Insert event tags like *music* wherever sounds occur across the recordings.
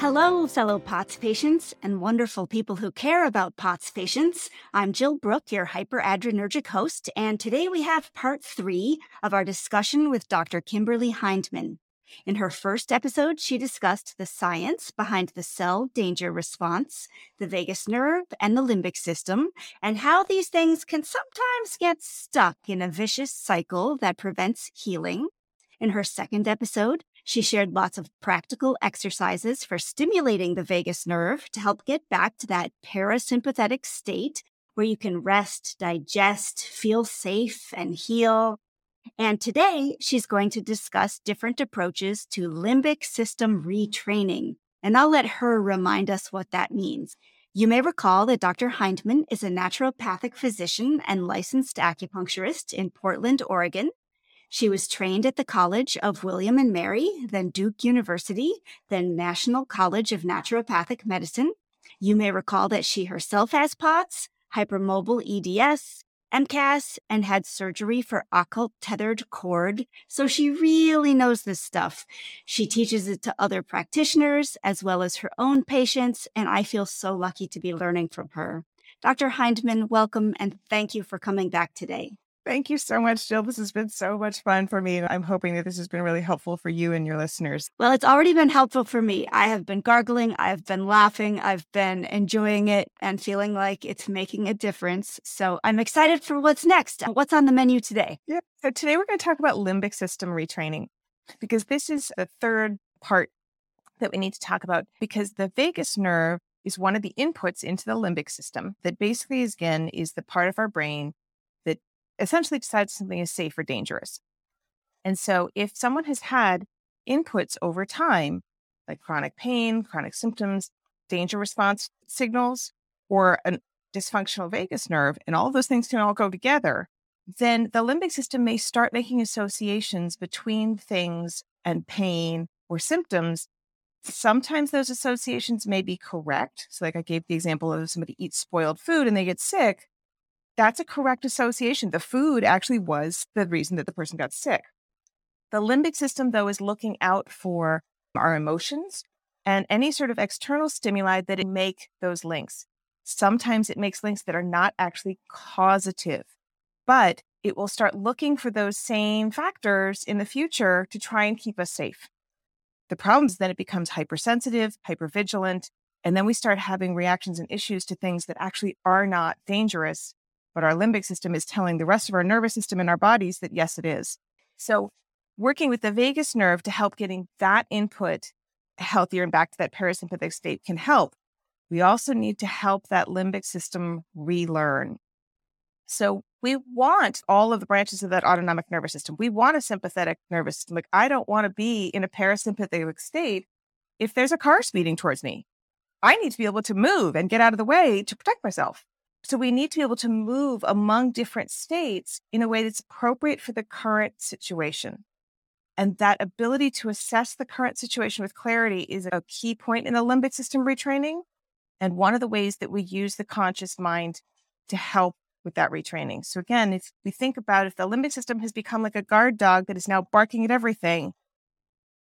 Hello, fellow POTS patients and wonderful people who care about POTS patients. I'm Jill Brook, your hyperadrenergic host, and today we have part three of our discussion with Dr. Kimberly Hindman. In her first episode, she discussed the science behind the cell danger response, the vagus nerve, and the limbic system, and how these things can sometimes get stuck in a vicious cycle that prevents healing. In her second episode, she shared lots of practical exercises for stimulating the vagus nerve to help get back to that parasympathetic state where you can rest, digest, feel safe, and heal. And today, she's going to discuss different approaches to limbic system retraining. And I'll let her remind us what that means. You may recall that Dr. Hindman is a naturopathic physician and licensed acupuncturist in Portland, Oregon. She was trained at the College of William and Mary, then Duke University, then National College of Naturopathic Medicine. You may recall that she herself has POTS, hypermobile EDS, MCAS, and had surgery for occult tethered cord. So she really knows this stuff. She teaches it to other practitioners as well as her own patients, and I feel so lucky to be learning from her. Dr. Hindman, welcome and thank you for coming back today. Thank you so much, Jill. This has been so much fun for me. I'm hoping that this has been really helpful for you and your listeners. Well, it's already been helpful for me. I have been gargling, I've been laughing, I've been enjoying it and feeling like it's making a difference. So I'm excited for what's next. What's on the menu today? Yeah. So today we're going to talk about limbic system retraining because this is the third part that we need to talk about because the vagus nerve is one of the inputs into the limbic system that basically is again is the part of our brain essentially decides something is safe or dangerous. And so if someone has had inputs over time, like chronic pain, chronic symptoms, danger response signals, or a dysfunctional vagus nerve, and all those things can all go together, then the limbic system may start making associations between things and pain or symptoms. Sometimes those associations may be correct. So, like I gave the example of somebody eats spoiled food and they get sick that's a correct association. The food actually was the reason that the person got sick. The limbic system, though, is looking out for our emotions and any sort of external stimuli that make those links. Sometimes it makes links that are not actually causative, but it will start looking for those same factors in the future to try and keep us safe. The problem is then it becomes hypersensitive, hypervigilant, and then we start having reactions and issues to things that actually are not dangerous but our limbic system is telling the rest of our nervous system in our bodies that yes, it is. So, working with the vagus nerve to help getting that input healthier and back to that parasympathetic state can help. We also need to help that limbic system relearn. So, we want all of the branches of that autonomic nervous system. We want a sympathetic nervous system. Like, I don't want to be in a parasympathetic state if there's a car speeding towards me. I need to be able to move and get out of the way to protect myself. So we need to be able to move among different states in a way that's appropriate for the current situation. And that ability to assess the current situation with clarity is a key point in the limbic system retraining. And one of the ways that we use the conscious mind to help with that retraining. So again, if we think about if the limbic system has become like a guard dog that is now barking at everything,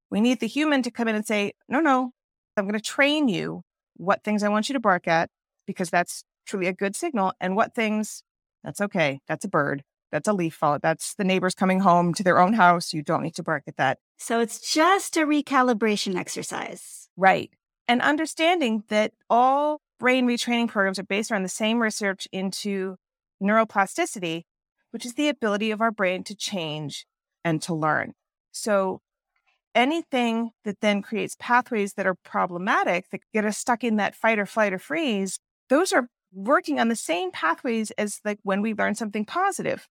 we need the human to come in and say, no, no, I'm going to train you what things I want you to bark at because that's truly a good signal. And what things, that's okay. That's a bird. That's a leaf fall. That's the neighbors coming home to their own house. You don't need to bark at that. So it's just a recalibration exercise. Right. And understanding that all brain retraining programs are based around the same research into neuroplasticity, which is the ability of our brain to change and to learn. So anything that then creates pathways that are problematic that get us stuck in that fight or flight or freeze, those are working on the same pathways as like when we learn something positive.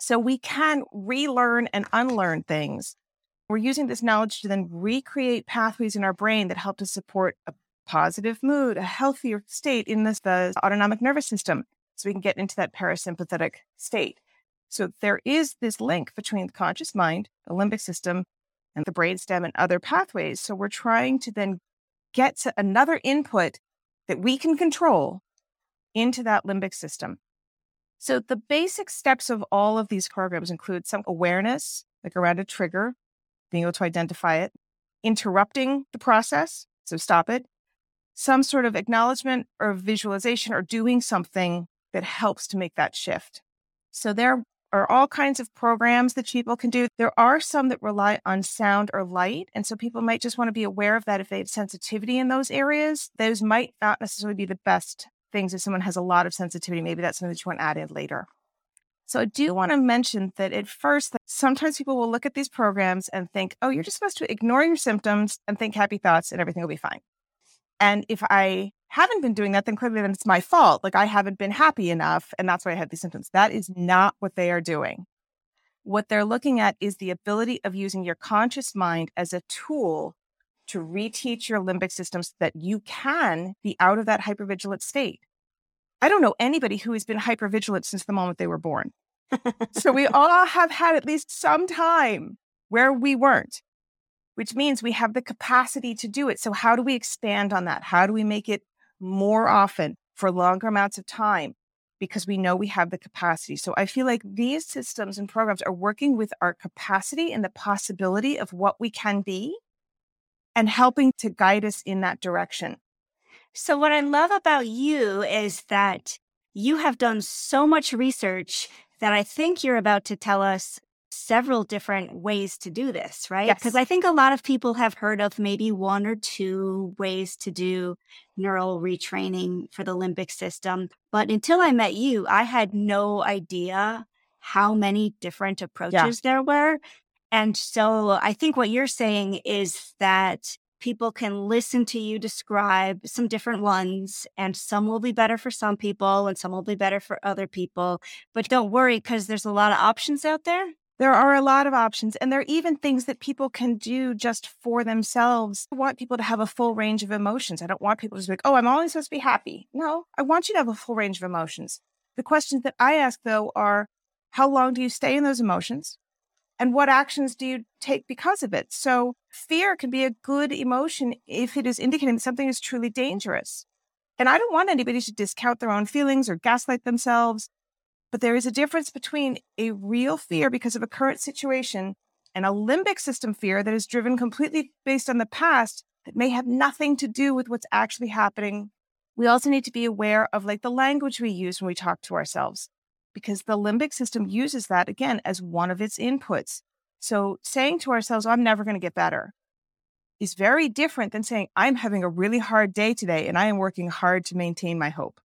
So we can relearn and unlearn things. We're using this knowledge to then recreate pathways in our brain that help to support a positive mood, a healthier state in this, the autonomic nervous system. So we can get into that parasympathetic state. So there is this link between the conscious mind, the limbic system, and the brainstem and other pathways. So we're trying to then get to another input that we can control into that limbic system. So the basic steps of all of these programs include some awareness, like around a trigger, being able to identify it, interrupting the process, so stop it, some sort of acknowledgement or visualization or doing something that helps to make that shift. So there are all kinds of programs that people can do. There are some that rely on sound or light. And so people might just want to be aware of that if they have sensitivity in those areas. Those might not necessarily be the best things if someone has a lot of sensitivity. Maybe that's something that you want to add in later. So I do want to mention that at first, that sometimes people will look at these programs and think, oh, you're just supposed to ignore your symptoms and think happy thoughts and everything will be fine. And if I haven't been doing that, then clearly then it's my fault. Like I haven't been happy enough. And that's why I had these symptoms. That is not what they are doing. What they're looking at is the ability of using your conscious mind as a tool to reteach your limbic system so that you can be out of that hypervigilant state. I don't know anybody who has been hypervigilant since the moment they were born. so we *laughs* all have had at least some time where we weren't, which means we have the capacity to do it. So, how do we expand on that? How do we make it more often for longer amounts of time? Because we know we have the capacity. So, I feel like these systems and programs are working with our capacity and the possibility of what we can be and helping to guide us in that direction. So, what I love about you is that you have done so much research that I think you're about to tell us several different ways to do this, right? Because yes. I think a lot of people have heard of maybe one or two ways to do neural retraining for the limbic system. But until I met you, I had no idea how many different approaches yeah. there were. And so I think what you're saying is that people can listen to you describe some different ones and some will be better for some people and some will be better for other people but don't worry because there's a lot of options out there. There are a lot of options and there are even things that people can do just for themselves. I want people to have a full range of emotions. I don't want people to be like oh i'm only supposed to be happy. No i want you to have a full range of emotions. The questions that i ask though are how long do you stay in those emotions and what actions do you take because of it? So, fear can be a good emotion if it is indicating that something is truly dangerous. And I don't want anybody to discount their own feelings or gaslight themselves, but there is a difference between a real fear because of a current situation and a limbic system fear that is driven completely based on the past that may have nothing to do with what's actually happening. We also need to be aware of like the language we use when we talk to ourselves because the limbic system uses that again as one of its inputs. So saying to ourselves, I'm never going to get better is very different than saying, I'm having a really hard day today and I am working hard to maintain my hope.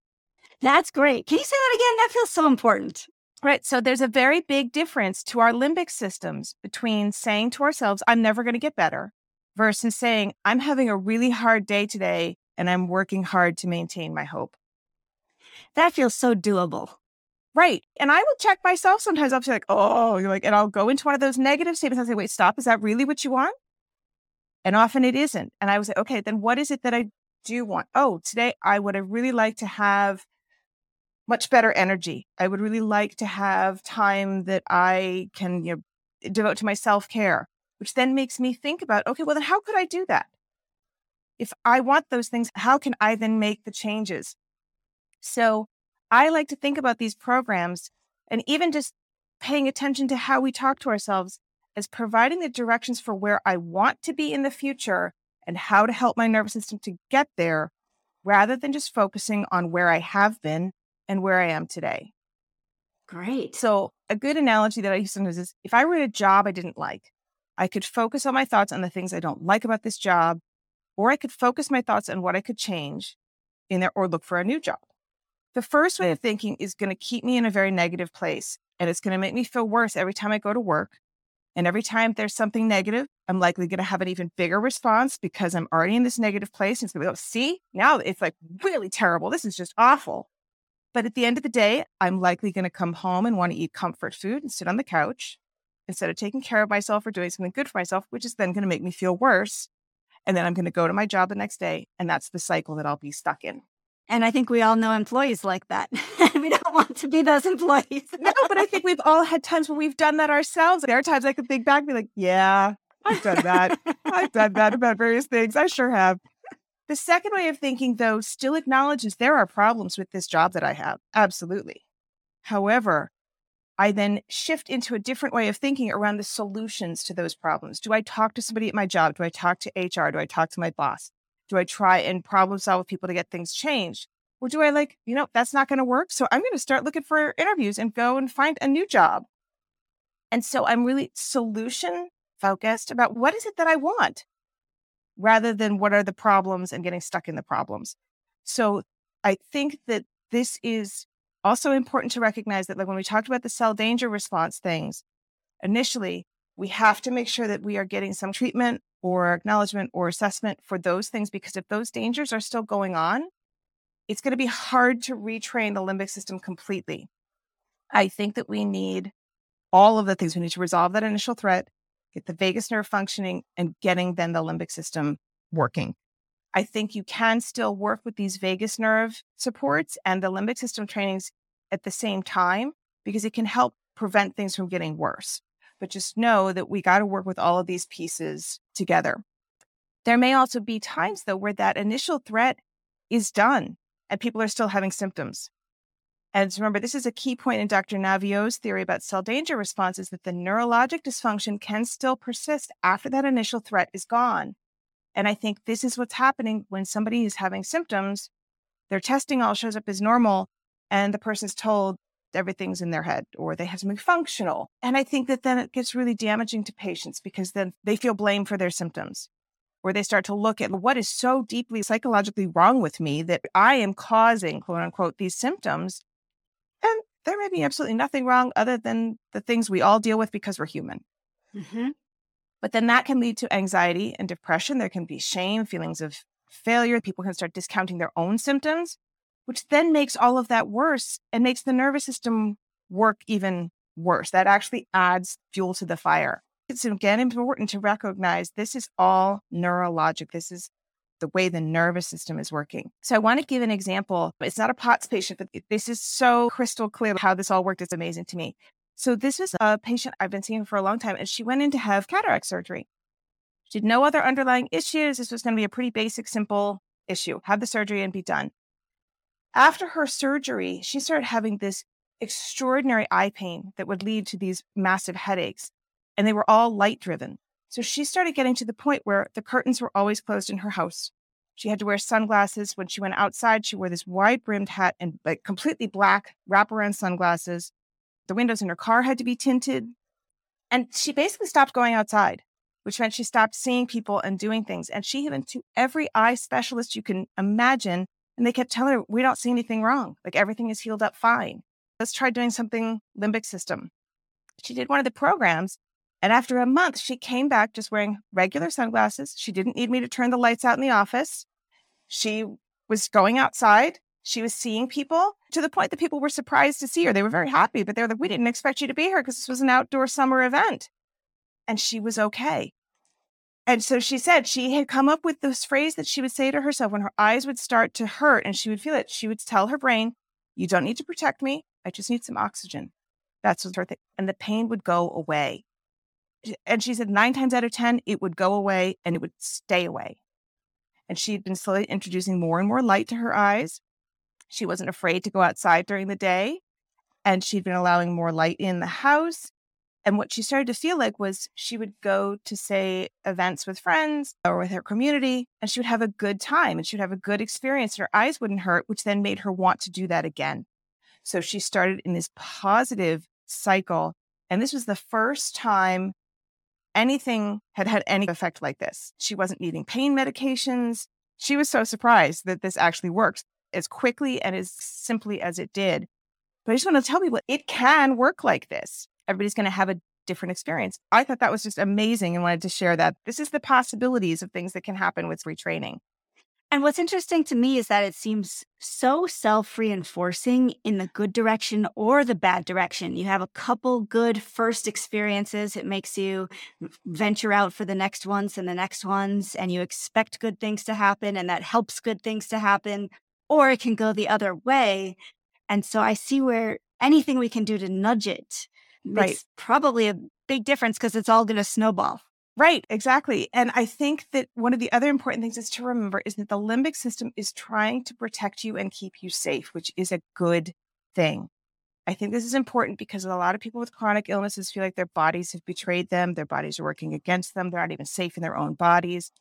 That's great. Can you say that again? That feels so important. Right. So there's a very big difference to our limbic systems between saying to ourselves, I'm never going to get better versus saying, I'm having a really hard day today and I'm working hard to maintain my hope. That feels so doable. Right. And I will check myself sometimes. I'll be like, oh, you're like, and I'll go into one of those negative statements. I'll say, wait, stop. Is that really what you want? And often it isn't. And I would say, okay, then what is it that I do want? Oh, today I would have really like to have much better energy. I would really like to have time that I can, you know, devote to my self care, which then makes me think about, okay, well, then how could I do that? If I want those things, how can I then make the changes? So I like to think about these programs and even just paying attention to how we talk to ourselves as providing the directions for where I want to be in the future and how to help my nervous system to get there rather than just focusing on where I have been and where I am today. Great. So, a good analogy that I use sometimes is if I were in a job I didn't like, I could focus on my thoughts on the things I don't like about this job, or I could focus my thoughts on what I could change in there or look for a new job. The first way of thinking is going to keep me in a very negative place and it's going to make me feel worse every time I go to work. And every time there's something negative, I'm likely going to have an even bigger response because I'm already in this negative place. And it's going to be, oh, see, now it's like really terrible. This is just awful. But at the end of the day, I'm likely going to come home and want to eat comfort food and sit on the couch instead of taking care of myself or doing something good for myself, which is then going to make me feel worse. And then I'm going to go to my job the next day. And that's the cycle that I'll be stuck in. And I think we all know employees like that. *laughs* we don't want to be those employees. no, but I think we've all had times when we've done that ourselves. There are times I could think back and be like, yeah, I've done that. I've done that about various things. I sure have. The second way of thinking, though, still acknowledges there are problems with this job that I have. Absolutely. However, I then shift into a different way of thinking around the solutions to those problems. Do I talk to somebody at my job? Do I talk to HR? Do I talk to my boss? Do I try and problem solve with people to get things changed? Or do I like, you know, that's not going to work. So I'm going to start looking for interviews and go and find a new job. And so I'm really solution focused about what is it that I want rather than what are the problems and getting stuck in the problems. So I think that this is also important to recognize that like when we talked about the cell danger response things, initially we have to make sure that we are getting some treatment or acknowledgement or assessment for those things because if those dangers are still going on, it's going to be hard to retrain the limbic system completely. I think that we need all of the things. We need to resolve that initial threat, get the vagus nerve functioning, and getting then the limbic system working. I think you can still work with these vagus nerve supports and the limbic system trainings at the same time because it can help prevent things from getting worse. But just know that we got to work with all of these pieces together. There may also be times, though, where that initial threat is done and people are still having symptoms. And remember, this is a key point in Dr. Naviaux's theory about cell danger responses that the neurologic dysfunction can still persist after that initial threat is gone. And I think this is what's happening when somebody is having symptoms, their testing all shows up as normal, and the person's told everything's in their head or they have something functional. And I think that then it gets really damaging to patients because then they feel blame for their symptoms or they start to look at what is so deeply psychologically wrong with me that I am causing, quote unquote, these symptoms. And there may be absolutely nothing wrong other than the things we all deal with because we're human. Mm-hmm. But then that can lead to anxiety and depression. There can be shame, feelings of failure. People can start discounting their own symptoms, which then makes all of that worse and makes the nervous system work even worse. That actually adds fuel to the fire. It's again important to recognize this is all neurologic. This is the way the nervous system is working. So I want to give an example. It's not a POTS patient, but this is so crystal clear how this all worked. It's amazing to me. So this was a patient I've been seeing for a long time, and she went in to have cataract surgery. She had no other underlying issues. This was going to be a pretty basic, simple issue. Have the surgery and be done. After her surgery, she started having this extraordinary eye pain that would lead to these massive headaches, and they were all light driven. So she started getting to the point where the curtains were always closed in her house. She had to wear sunglasses. When she went outside, she wore this wide brimmed hat and like completely black wraparound sunglasses. The windows in her car had to be tinted. And she basically stopped going outside, which meant she stopped seeing people and doing things. And she went to every eye specialist you can imagine. And they kept telling her, we don't see anything wrong. Like everything is healed up fine. Let's try doing something limbic system. She did one of the programs. And after a month, she came back just wearing regular sunglasses. She didn't need me to turn the lights out in the office. She was going outside. She was seeing people to the point that people were surprised to see her. They were very happy, but they were like, we didn't expect you to be here because this was an outdoor summer event. And she was okay. And so she said she had come up with this phrase that she would say to herself when her eyes would start to hurt and she would feel it. She would tell her brain, You don't need to protect me. I just need some oxygen. That's what her thing. And the pain would go away. And she said nine times out of 10, it would go away and it would stay away. And she'd been slowly introducing more and more light to her eyes. She wasn't afraid to go outside during the day. And she'd been allowing more light in the house. And what she started to feel like was she would go to, say, events with friends or with her community, and she would have a good time and she would have a good experience. And her eyes wouldn't hurt, which then made her want to do that again. So she started in this positive cycle. And this was the first time anything had had any effect like this. She wasn't needing pain medications. She was so surprised that this actually works as quickly and as simply as it did. But I just want to tell people it can work like this. Everybody's going to have a different experience. I thought that was just amazing and wanted to share that. This is the possibilities of things that can happen with retraining. And what's interesting to me is that it seems so self reinforcing in the good direction or the bad direction. You have a couple good first experiences. It makes you venture out for the next ones and the next ones, and you expect good things to happen, and that helps good things to happen. Or it can go the other way. And so I see where anything we can do to nudge it Right. probably a big difference because it's all going to snowball. Right, exactly. And I think that one of the other important things is to remember is that the limbic system is trying to protect you and keep you safe, which is a good thing. I think this is important because a lot of people with chronic illnesses feel like their bodies have betrayed them, their bodies are working against them, they're not even safe in their own bodies.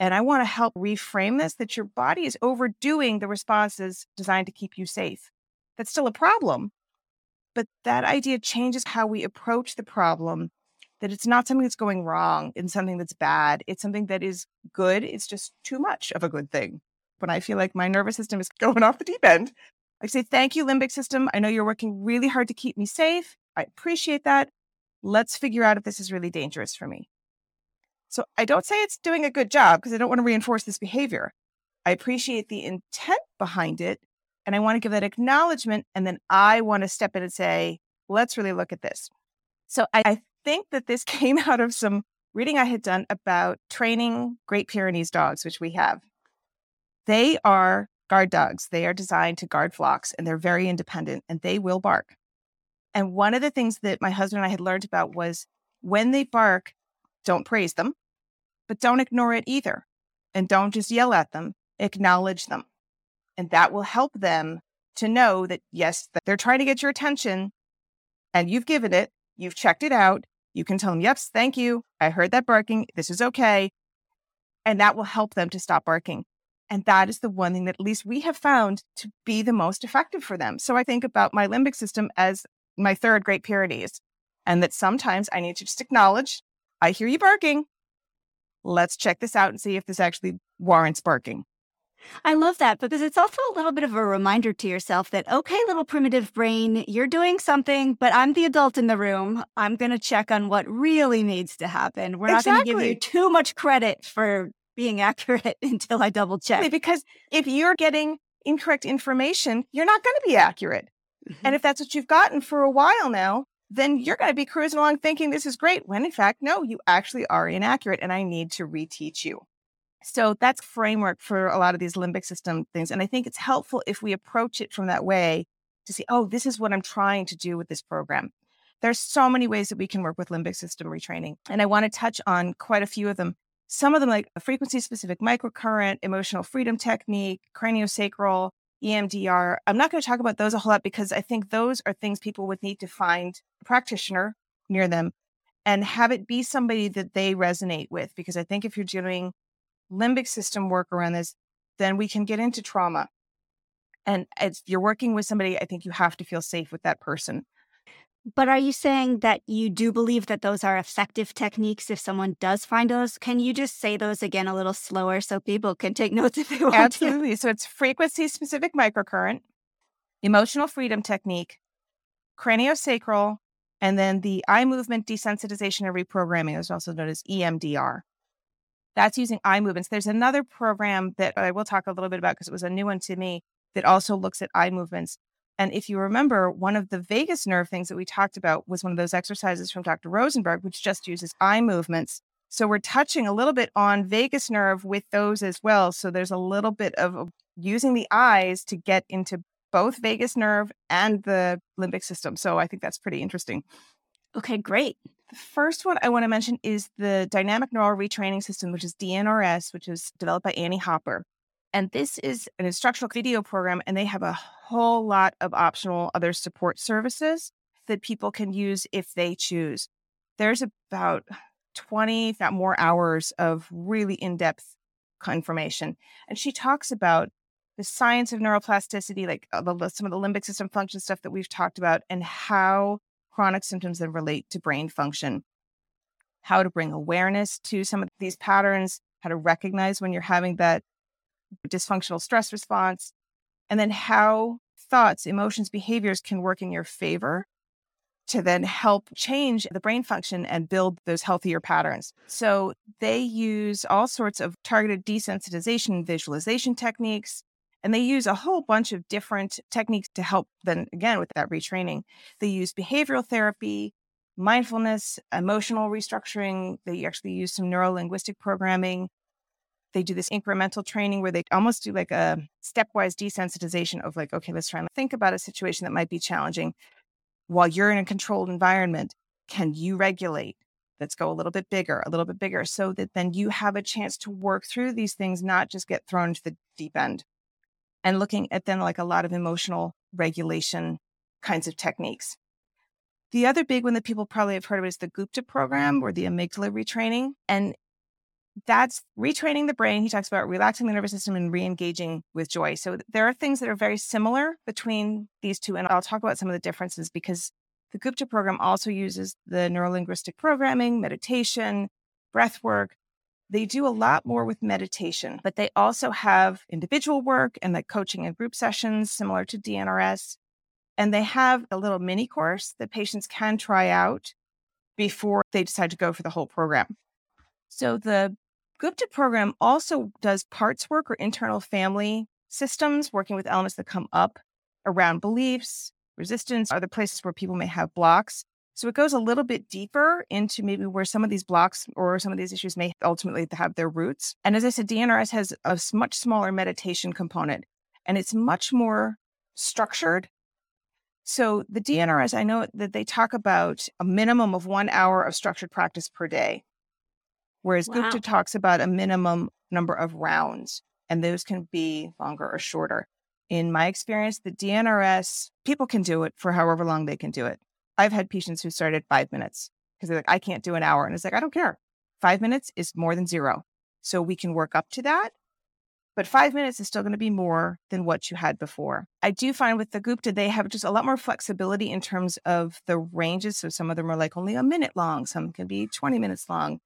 And I want to help reframe this that your body is overdoing the responses designed to keep you safe. That's still a problem. But that idea changes how we approach the problem that it's not something that's going wrong and something that's bad. It's something that is good. It's just too much of a good thing. When I feel like my nervous system is *laughs* going off the deep end, I say, Thank you, limbic system. I know you're working really hard to keep me safe. I appreciate that. Let's figure out if this is really dangerous for me. So I don't say it's doing a good job because I don't want to reinforce this behavior. I appreciate the intent behind it. And I want to give that acknowledgement. And then I want to step in and say, let's really look at this. So I, I think that this *laughs* came out of some reading I had done about training Great Pyrenees dogs, which we have. They are guard dogs. They are designed to guard flocks and they're very independent and they will bark. And one of the things that my husband and I had learned about was when they bark, don't praise them, but don't ignore it either. And don't just yell at them, acknowledge them. And that will help them to know that, yes, that they're trying to get your attention and you've given it, you've checked it out. You can tell them, yes, thank you. I heard that barking. This is okay. And that will help them to stop barking. And that is the one thing that at least we have found to be the most effective for them. So I think about my limbic system as my third Great Pyrenees, and that sometimes I need to just acknowledge, I hear you barking. Let's check this out and see if this actually warrants barking. I love that because it's also a little bit of a reminder to yourself that, okay, little primitive brain, you're doing something, but I'm the adult in the room. I'm going to check on what really needs to happen. We're not going to give you too much credit for being *laughs* accurate until I double check. Because if you're getting incorrect information, you're not going to be accurate. And mm-hmm. if that's what you've gotten for a while now, then you're going to be cruising along thinking this is great, when in fact, no, you actually are inaccurate and I need to reteach you. So that's framework for a lot of these limbic system things. And I think it's helpful if we approach it from that way to see, oh, this is what I'm trying to do with this program. There's so many ways that we can work with limbic system retraining. And I want to touch on quite a few of them. Some of them, like frequency specific microcurrent, emotional freedom technique, craniosacral, EMDR. I'm not going to talk about those a whole lot because I think those are things people would need to find a practitioner near them and have it be somebody that they resonate with. Because I think if you're doing limbic system work around this, then we can get into trauma. And if you're working with somebody, I think you have to feel safe with that person. But are you saying that you do believe that those are effective techniques if someone does find those? Can you just say those again a little slower so people can take *laughs* notes if they want to? Absolutely. So it's frequency specific microcurrent, emotional freedom technique, craniosacral, and then the eye movement desensitization and reprogramming is also known as EMDR. That's using eye movements. There's another program that I will talk a little bit about because it was a new one to me that also looks at eye movements. And if you remember, one of the vagus nerve things that we talked about was one of those exercises from Dr. Rosenberg, which just uses eye movements. So we're touching a little bit on vagus nerve with those as well. So there's a little bit of using the eyes to get into both vagus nerve and the limbic system. So I think that's pretty interesting. Okay, great. The first one I want to mention is the Dynamic Neural Retraining System, which is DNRS, which is developed by Annie Hopper. And this is an instructional video program, and they have a whole lot of optional other support services that people can use if they choose. There's about 20, if not more hours of really in depth information. And she talks about the science of neuroplasticity, like uh, some of the limbic system function stuff that we've talked about, and how chronic symptoms that relate to brain function, how to bring awareness to some of these patterns, how to recognize when you're having that dysfunctional stress response, and then how thoughts, emotions, behaviors can work in your favor to then help change the brain function and build those healthier patterns. So they use all sorts of targeted desensitization visualization techniques. And they use a whole bunch of different techniques to help then again with that retraining. They use behavioral therapy, mindfulness, emotional restructuring. They actually use some neuro linguistic programming. They do this incremental training where they almost do like a stepwise desensitization of like, okay, let's try and think about a situation that might be challenging while you're in a controlled environment, can you regulate? Let's go a little bit bigger, a little bit bigger, so that then you have a chance to work through these things, not just get thrown into the deep end. And looking at then like a lot of emotional regulation kinds of techniques. The other big one that people probably have heard of is the Gupta program or the amygdala retraining. And that's retraining the brain. He talks about relaxing the nervous system and re-engaging with joy. So there are things that are very similar between these two. And I'll talk about some of the differences because the Gupta program also uses the neurolinguistic programming, meditation, breath work. They do a lot more with meditation, but they also have individual work and like coaching and group sessions similar to DNRS. And they have a little mini course that patients can try out before they decide to go for the whole program. So the Gupta program also does parts work or internal family systems, working with elements that come up around beliefs, resistance, other places where people may have blocks. So it goes a little bit deeper into maybe where some of these blocks or some of these issues may ultimately have their roots. And as I said, DNRS has a much smaller meditation component and it's much more structured. So the DNRS, I know that they talk about a minimum of one hour of structured practice per day whereas wow. Gupta talks about a minimum number of rounds, and those can be longer or shorter. In my experience, the DNRS, people can do it for however long they can do it. I've had patients who started five minutes because they're like, I can't do an hour. And it's like, I don't care. Five minutes is more than zero. So we can work up to that. But five minutes is still going to be more than what you had before. I do find with the Gupta, they have just a lot more flexibility in terms of the ranges. So some of them are like only a minute long, some can be 20 minutes long.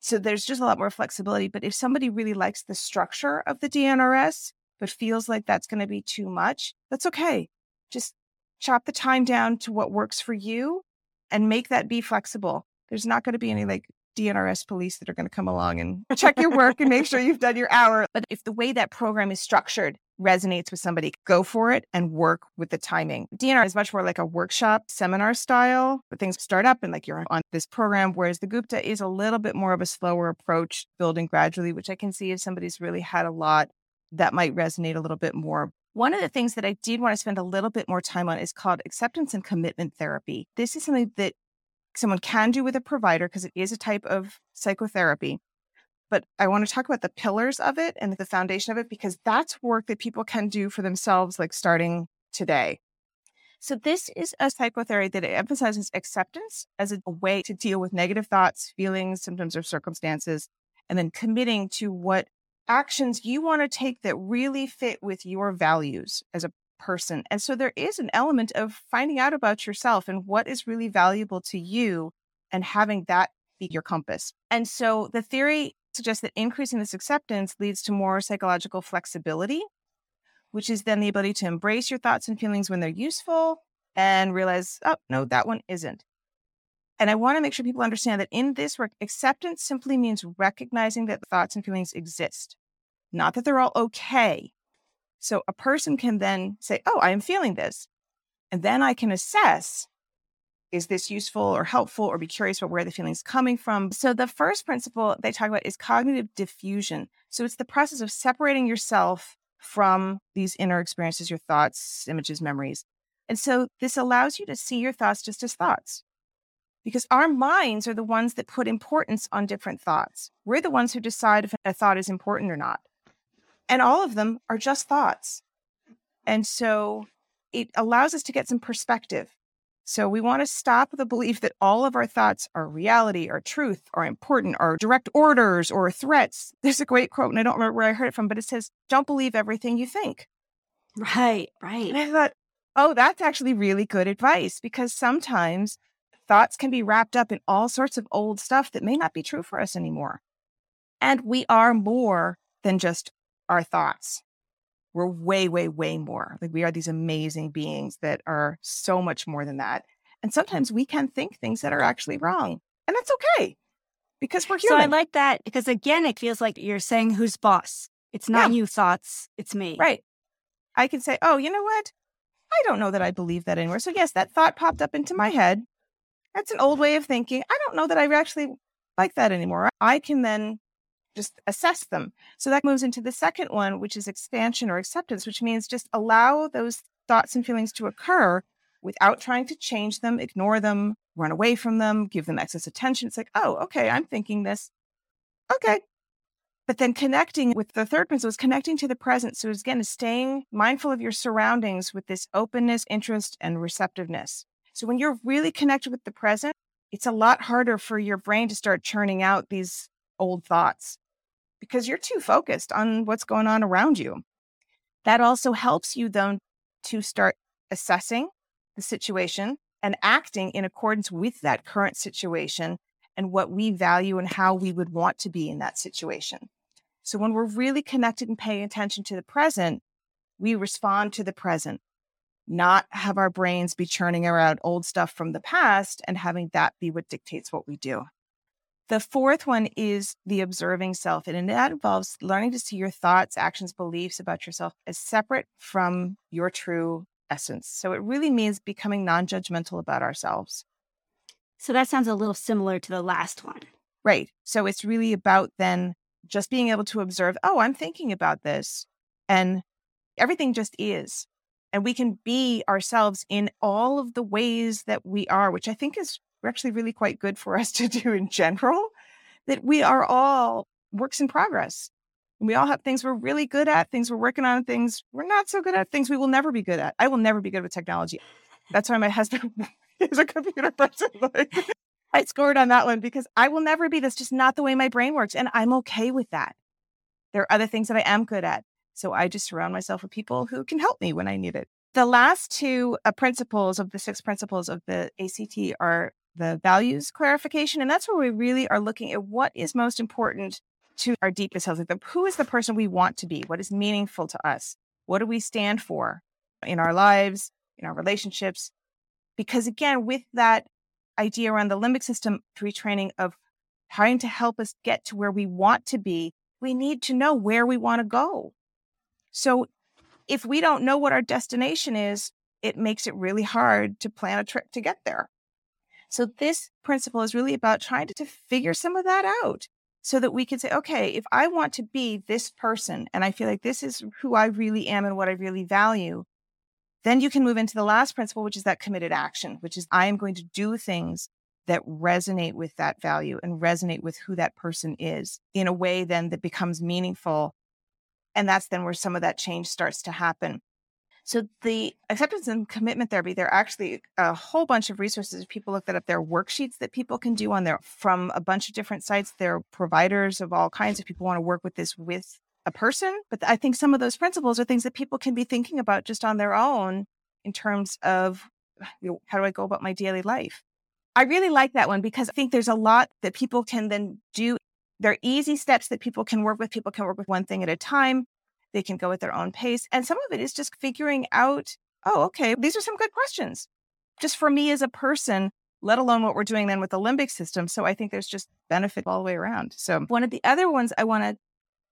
So there's just a lot more flexibility. But if somebody really likes the structure of the DNRS, but feels like that's going to be too much, that's okay. Just chop the time down to what works for you and make that be flexible. There's not going to be any like DNRS police that are going to come along and check your work and make sure *laughs* you've done your hour. But if the way that program is structured resonates with somebody, go for it and work with the timing. DNR is much more like a workshop seminar style, where things start up and like you're on this program, whereas the Gupta is a little bit more of a slower approach, building gradually, which I can see if somebody's really had a lot, that might resonate a little bit more. One of the things that I did want to spend a little bit more time on is called acceptance and commitment therapy. This is something that someone can do with a provider because it is a type of psychotherapy but I want to talk about the pillars of it and the foundation of it because that's work that people can do for themselves, like starting today. So, this is a psychotherapy that emphasizes acceptance as a way to deal with negative thoughts, feelings, symptoms, or circumstances, and then committing to what actions you want to take that really fit with your values as a person. And so, there is an element of finding out about yourself and what is really valuable to you and having that be your compass. And so, the theory suggests that increasing this acceptance leads to more psychological flexibility, which is then the ability to embrace your thoughts and feelings when they're useful and realize, oh, no, that one isn't. And I want to make sure people understand that in this work, acceptance simply means recognizing that thoughts and feelings exist, not that they're all okay. So a person can then say, oh, I am feeling this. And then I can assess is this useful or helpful or be curious about where the feeling's coming from? So the first principle they talk about is cognitive defusion. So it's the process of separating yourself from these inner experiences your thoughts images memories. And so this allows you to see your thoughts just as thoughts. Because our minds are the ones that put importance on different thoughts. We're the ones who decide if a thought is important or not and all of them are just thoughts and so it allows us to get some perspective so we want to stop the belief that all of our thoughts are reality or truth or important or direct orders or threats. There's a great quote, and I don't remember where I heard it from, but it says, Don't believe everything you think. Right, right. And I thought, oh, that's actually really good advice because sometimes thoughts can be wrapped up in all sorts of old stuff that may not be true for us anymore. And we are more than just our thoughts we're way, way, way more. Like we are these amazing beings that are so much more than that. And sometimes we can think things that are actually wrong. And that's okay because we're here. So human. I like that because again, it feels like you're saying who's boss. It's not Yeah. you thoughts, it's me. right. I can say, oh, you know what? I don't know that I believe that anymore. So, yes, that thought popped up into my head. That's an old way of thinking. I don't know that I actually like that anymore. I can then just assess them. So that moves into the second one, which is expansion or acceptance, which means just allow those thoughts and feelings to occur without trying to change them, ignore them, run away from them, give them excess attention. It's like, oh, okay, I'm thinking this. Okay. But then connecting with the third principle is connecting to the present. So it's, again, is staying mindful of your surroundings with this openness, interest, and receptiveness. So when you're really connected with the present, it's a lot harder for your brain to start churning out these old thoughts because you're too focused on what's going on around you. That also helps you, though, to start assessing the situation and acting in accordance with that current situation and what we value and how we would want to be in that situation. So when we're really connected and paying attention to the present, we respond to the present, not have our brains be churning around old stuff from the past and having that be what dictates what we do. The fourth one is the observing self, and that involves learning to see your thoughts, actions, beliefs about yourself as separate from your true essence. So it really means becoming non judgmental about ourselves. So that sounds a little similar to the last one. Right. So it's really about then just being able to observe, oh, I'm thinking about this. And everything just is. And we can be ourselves in all of the ways that we are, which I think is actually really quite good for us *laughs* to do in general, that we are all works in progress. We all have things we're really good at, things we're working on, things we're not so good at, things we will never be good at. I will never be good with technology. That's why my husband *laughs* is a computer person. *laughs* Like, I scored on that one because I will never be. That's just not the way my brain works. And I'm okay with that. There are other things that I am good at. So I just surround myself with people who can help me when I need it. The last two uh, principles of the six principles of the ACT are the values clarification. And that's where we really are looking at what is most important to our deepest selves. Like the, who is the person we want to be? What is meaningful to us? What do we stand for in our lives, in our relationships? Because again, with that idea around the limbic system retraining of trying to help us get to where we want to be, we need to know where we want to go. So if we don't know what our destination is, it makes it really hard to plan a trip to get there. So this principle is really about trying to, to figure some of that out so that we can say, okay, if I want to be this person and I feel like this is who I really am and what I really value, then you can move into the last principle, which is that committed action, which is I am going to do things that resonate with that value and resonate with who that person is in a way then that becomes meaningful. And that's then where some of that change starts to happen. So the acceptance and commitment therapy, there are actually a whole bunch of resources. People look that up. There are worksheets that people can do on there from a bunch of different sites. There are providers of all kinds If people want to work with this with a person. But I think some of those principles are things that people can be thinking about just on their own in terms of you know, how do I go about my daily life? I really like that one because I think there's a lot that people can then do. They're easy steps that people can work with. People can work with one thing at a time. They can go at their own pace. And some of it is just figuring out, oh, okay, these are some good questions just for me as a person, let alone what we're doing then with the limbic system. So I think there's just benefit all the way around. So one of the other ones I want to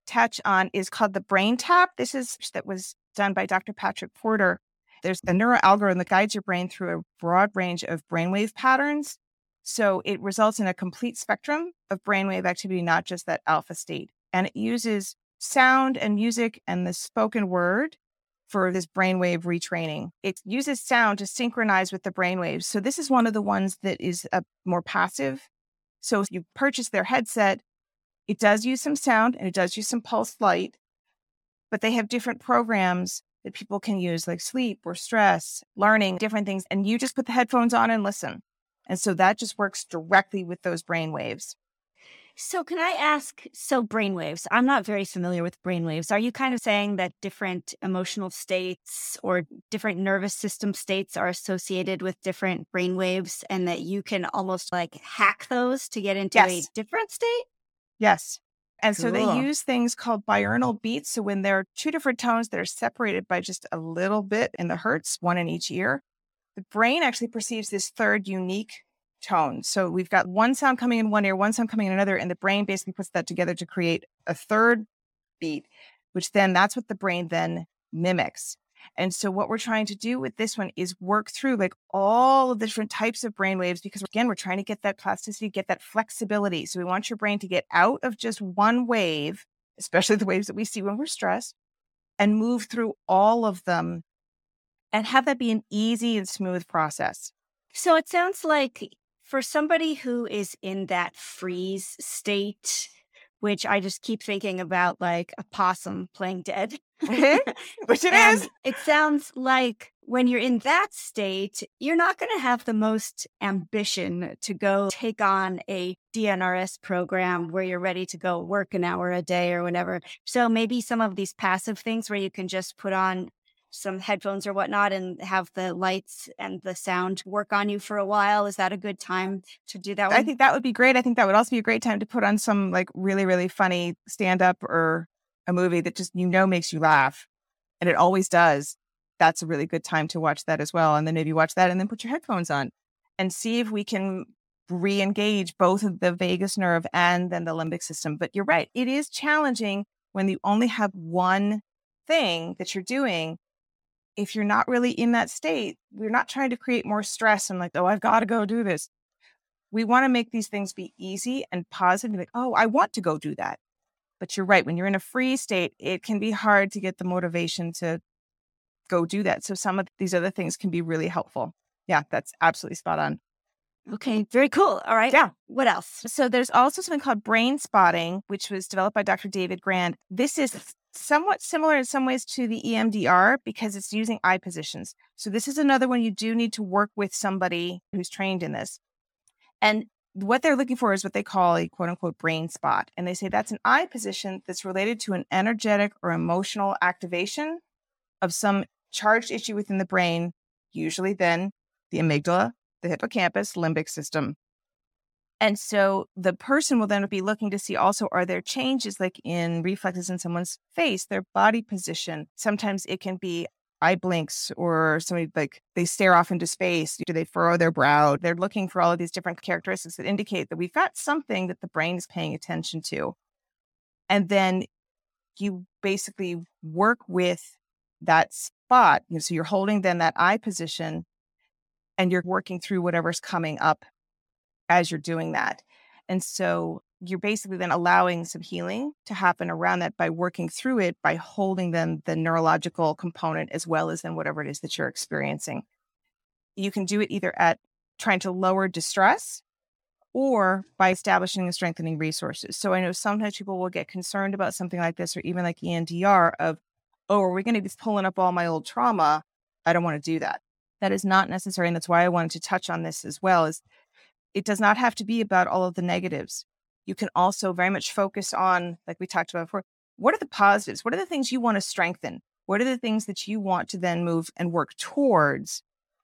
touch on is called the BrainTap. This is that was done by Dr. Patrick Porter. There's a neural algorithm that guides your brain through a broad range of brainwave patterns. So it results in a complete spectrum of brainwave activity, not just that alpha state. And it uses sound and music and the spoken word for this brainwave retraining. It uses sound to synchronize with the brainwaves. So this is one of the ones that is a more passive. So if you purchase their headset, it does use some sound and it does use some pulse light, but they have different programs that people can use like sleep or stress, learning, different things. And you just put the headphones on and listen. And so that just works directly with those brain waves. So, can I ask? So, brainwaves, I'm not very familiar with brainwaves. Are you kind of saying that different emotional states or different nervous system states are associated with different brainwaves and that you can almost like hack those to get into Yes. a different state? Yes. And so they use things called binaural beats. So when there are two different tones that are separated by just a little bit in the hertz, one in each ear, the brain actually perceives this third unique tone. So we've got one sound coming in one ear, one sound coming in another, and the brain basically puts that together to create a third beat, which then that's what the brain then mimics. And so what we're trying to do with this one is work through like all of the different types of brain waves because again, we're trying to get that plasticity, get that flexibility. So we want your brain to get out of just one wave, especially the waves that we see when we're stressed, and move through all of them and have that be an easy and smooth process. So it sounds like for somebody who is in that freeze state, which I just keep thinking about like a possum playing dead. Mm-hmm. *laughs* Which it is. It sounds like when you're in that state, you're not going to have the most ambition to go take on a DNRS program where you're ready to go work an hour a day or whatever. So maybe some of these passive things where you can just put on some headphones or whatnot and have the lights and the sound work on you for a while. Is that a good time to do that? I think that would be great. I think that would also be a great time to put on some like really, really funny stand up or a movie that just, you know, makes you laugh. And it always does. That's a really good time to watch that as well. And then maybe watch that and then put your headphones on and see if we can re engage both the vagus nerve and then the limbic system. But you're right. It is challenging when you only have one thing that you're doing. If you're not really in that state, we're not trying to create more stress and like, oh, I've got to go do this we want to make these things be easy and positive. Like, oh, I want to go do that. But you're right. When you're in a free state, it can be hard to get the motivation to go do that. So some of these other things can be really helpful. Yeah, that's absolutely spot on. okay, very cool. All right. Yeah. What else? So there's also something called brain spotting, which was developed by Dr. David Grand. This is somewhat similar in some ways to the EMDR because it's using eye positions. So this is another one you do need to work with somebody who's trained in this. And what they're looking for is what they call a quote unquote brain spot. And they say that's an eye position that's related to an energetic or emotional activation of some charged issue within the brain, usually then the amygdala, the hippocampus, limbic system. And so the person will then be looking to see also are there changes like in reflexes in someone's face, their body position. Sometimes it can be eye blinks or somebody like they stare off into space. Do they furrow their brow? They're looking for all of these different characteristics that indicate that we've got something that the brain is paying attention to. And then you basically work with that spot. You know, so you're holding then that eye position and you're working through whatever's coming up as you're doing that. And so you're basically then allowing some healing to happen around that by working through it, by holding then the neurological component as well as then whatever it is that you're experiencing. You can do it either at trying to lower distress or by establishing and strengthening resources. So I know sometimes people will get concerned about something like this or even like EMDR of, oh, are we going to be pulling up all my old trauma? I don't want to do that. That is not necessary. And that's why I wanted to touch on this as well is it does not have to be about all of the negatives. You can also very much focus on, like we talked about before, what are the positives? What are the things you want to strengthen? What are the things that you want to then move and work towards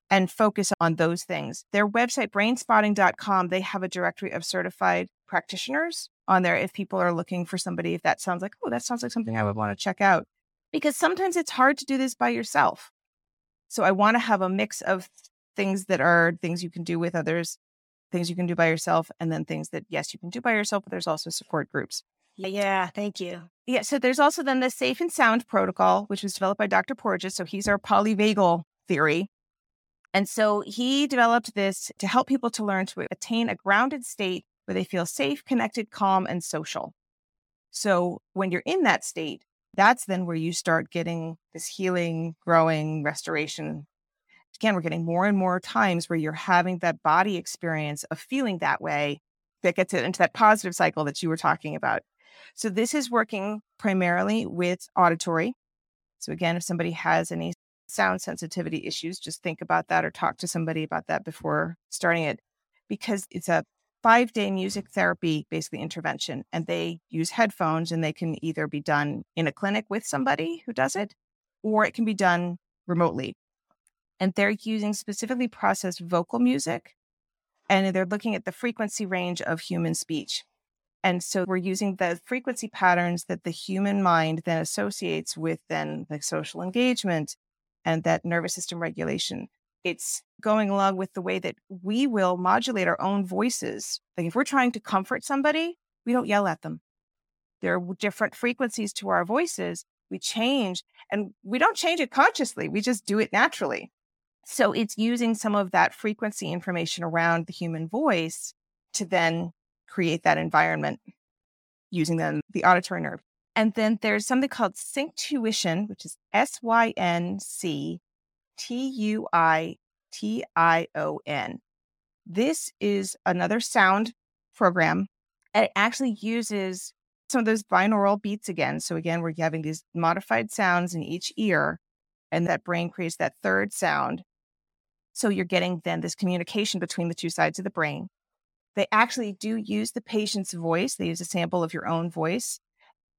and focus on those things? Their website, brainspotting.com, they have a directory of certified practitioners on there if people are looking for somebody, if that sounds like, oh, that sounds like something I would want to check out. Because sometimes it's hard to do this by yourself. So I want to have a mix of things that are things you can do with others things you can do by yourself, and then things that, yes, you can do by yourself, but there's also support groups. Yeah, thank you. Yeah, so there's also then the Safe and Sound protocol, which was developed by Dr. Porges. So he's our polyvagal theory. And so he developed this to help people to learn to attain a grounded state where they feel safe, connected, calm, and social. So when you're in that state, that's then where you start getting this healing, growing, restoration again, we're getting more and more times where you're having that body experience of feeling that way that gets it into that positive cycle that you were talking about. So this is working primarily with auditory. So again, if somebody has any sound sensitivity issues, just think about that or talk to somebody about that before starting it because it's a five day music therapy basically intervention and they use headphones and they can either be done in a clinic with somebody who does it or it can be done remotely and they're using specifically processed vocal music and they're looking at the frequency range of human speech. And so we're using the frequency patterns that the human mind then associates with then the social engagement and that nervous system regulation It's going along with the way that we will modulate our own voices. Like if we're trying to comfort somebody, we don't yell at them. There are different frequencies to our voices. We change and we don't change it consciously. We just do it naturally. So it's using some of that frequency information around the human voice to then create that environment using then the auditory nerve. And then there's something called synctuition, which is S Y N C T U I T I O N. This is another sound program. And it actually uses some of those binaural beats again. So, again, we're having these modified sounds in each ear, and that brain creates that third sound. So, you're getting then this communication between the two sides of the brain. They actually do use the patient's voice, they use a sample of your own voice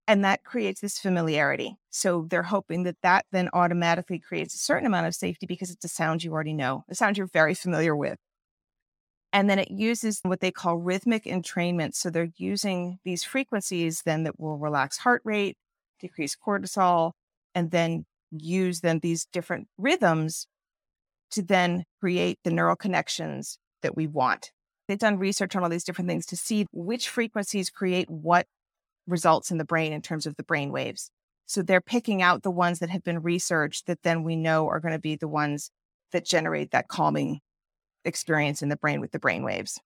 and that creates this familiarity. So they're hoping that that then automatically creates a certain amount of safety because it's a sound you already know, a sound you're very familiar with. And then it uses what they call rhythmic entrainment. So they're using these frequencies then that will relax heart rate, decrease cortisol, and then use then these different rhythms to then create the neural connections that we want. They've done research on all these different things to see which frequencies create what results in the brain in terms of the brain waves. So they're picking out the ones that have been researched that then we know are going to be the ones that generate that calming experience in the brain with the brain waves.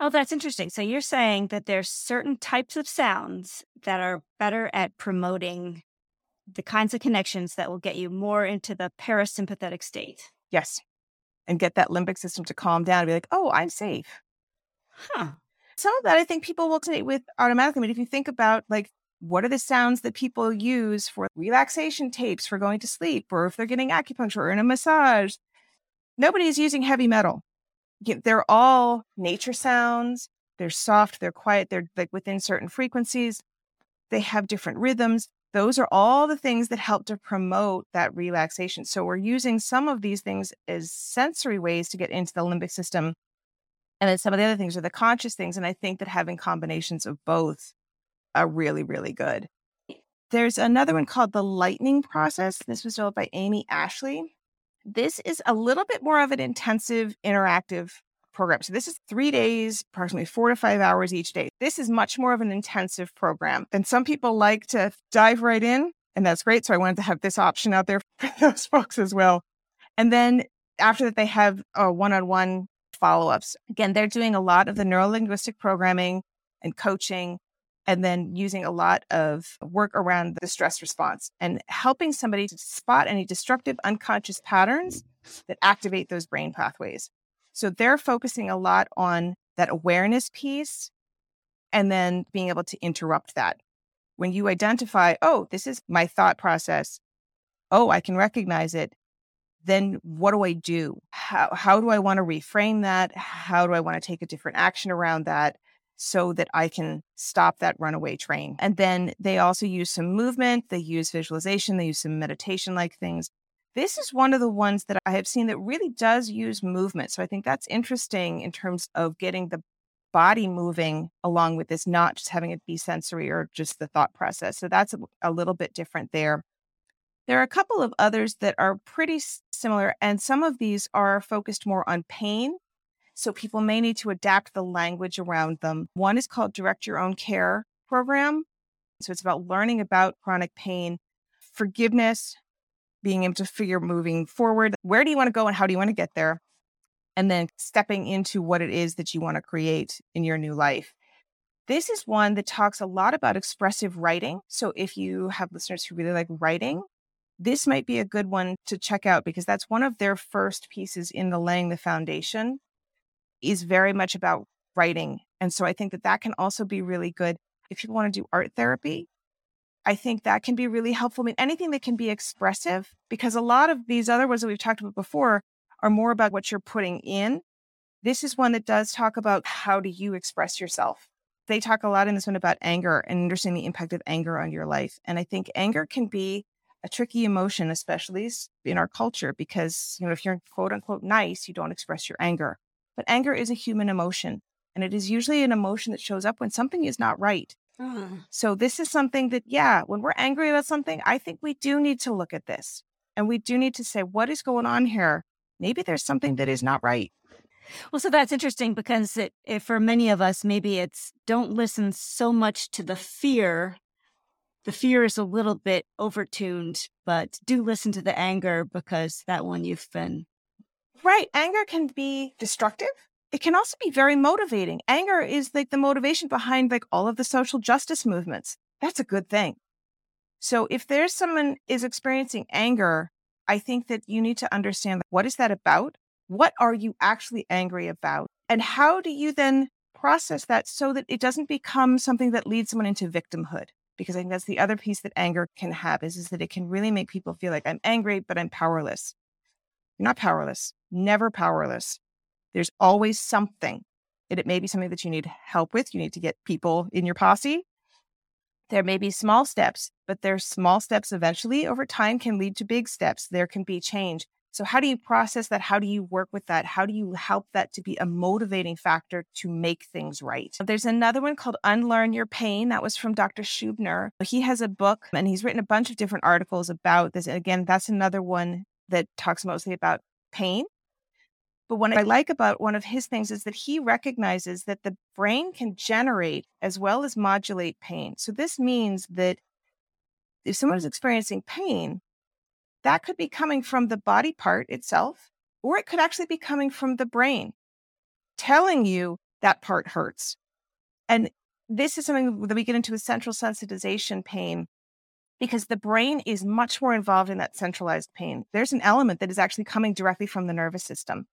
Oh, that's interesting. So you're saying that there's certain types of sounds that are better at promoting the kinds of connections that will get you more into the parasympathetic state. Yes. And get that limbic system to calm down and be like, oh, I'm safe. Huh some of that I think people will say with automatically. I mean, if you think about like what are the sounds that people use for relaxation tapes for going to sleep, or if they're getting acupuncture or in a massage, nobody's using heavy metal. They're all nature sounds. They're soft, they're quiet, they're like within certain frequencies. They have different rhythms. Those are all the things that help to promote that relaxation. So we're using some of these things as sensory ways to get into the limbic system and then some of the other things are the conscious things. And I think that having combinations of both are really, really good. There's another one called the lightning process. This was developed by Amy Ashley. This is a little bit more of an intensive interactive program. So this is three days, approximately four to five hours each day. This is much more of an intensive program. And some people like to dive right in, and that's great. So I wanted to have this option out there *laughs* for those folks as well. And then after that, they have uh, a one on one follow ups. Again, they're doing a lot of the neurolinguistic programming and coaching, and then using a lot of work around the stress response and helping somebody to spot any destructive unconscious patterns that activate those brain pathways. So they're focusing a lot on that awareness piece and then being able to interrupt that. When you identify, oh, this is my thought process. Oh, I can recognize it then what do I do? How, how do I want to reframe that? How do I want to take a different action around that so that I can stop that runaway train? And then they also use some movement, they use visualization, they use some meditation like things. This is one of the ones that I have seen that really does use movement. So I think that's interesting in terms of getting the body moving along with this, not just having it be sensory or just the thought process. So that's a, little bit different there. There are a couple of others that are pretty similar, and some of these are focused more on pain. So people may need to adapt the language around them. One is called Direct Your Own Care Program. So it's about learning about chronic pain, forgiveness, being able to figure moving forward where do you want to go and how do you want to get there? And then stepping into what it is that you want to create in your new life. This is one that talks a lot about expressive writing. So if you have listeners who really like writing, this might be a good one to check out because that's one of their first pieces in the laying the foundation is very much about writing and so i think that that can also be really good if you want to do art therapy i think that can be really helpful i mean anything that can be expressive because a lot of these other ones that we've talked about before are more about what you're putting in this is one that does talk about how do you express yourself they talk a lot in this one about anger and understanding the impact of anger on your life and i think anger can be a tricky emotion, especially in our culture, because you know if you're quote unquote nice, you don't express your anger. But anger is a human emotion, and it is usually an emotion that shows up when something is not right. Uh. So this is something that, yeah, when we're angry about something, I think we do need to look at this, and we do need to say what is going on here. maybe there's something that is not right. Well, so that's interesting because it, it, for many of us, maybe it's don't listen so much to the fear. The fear is a little bit overtuned, but do listen to the anger because that one you've been. Right. Anger can be destructive. It can also be very motivating. Anger is like the motivation behind like all of the social justice movements. That's a good thing. So if there's someone is experiencing anger, I think that you need to understand what is that about? What are you actually angry about? And how do you then process that so that it doesn't become something that leads someone into victimhood? Because I think that's the other piece that anger can have is, is that it can really make people feel like I'm angry, but I'm powerless. You're not powerless, never powerless. There's always something. And it may be something that you need help with. You need to get people in your posse. There may be small steps, but there's small steps eventually over time can lead to big steps. There can be change. So, how do you process that? How do you work with that? How do you help that to be a motivating factor to make things right? There's another one called Unlearn Your Pain. That was from Dr. Schubiner. He has a book and he's written a bunch of different articles about this. Again, that's another one that talks mostly about pain. But what I like about one of his things is that he recognizes that the brain can generate as well as modulate pain. So, this means that if someone is experiencing pain, that could be coming from the body part itself, or it could actually be coming from the brain telling you that part hurts. And this is something that we get into with central sensitization pain because the brain is much more involved in that centralized pain. There's an element that is actually coming directly from the nervous system.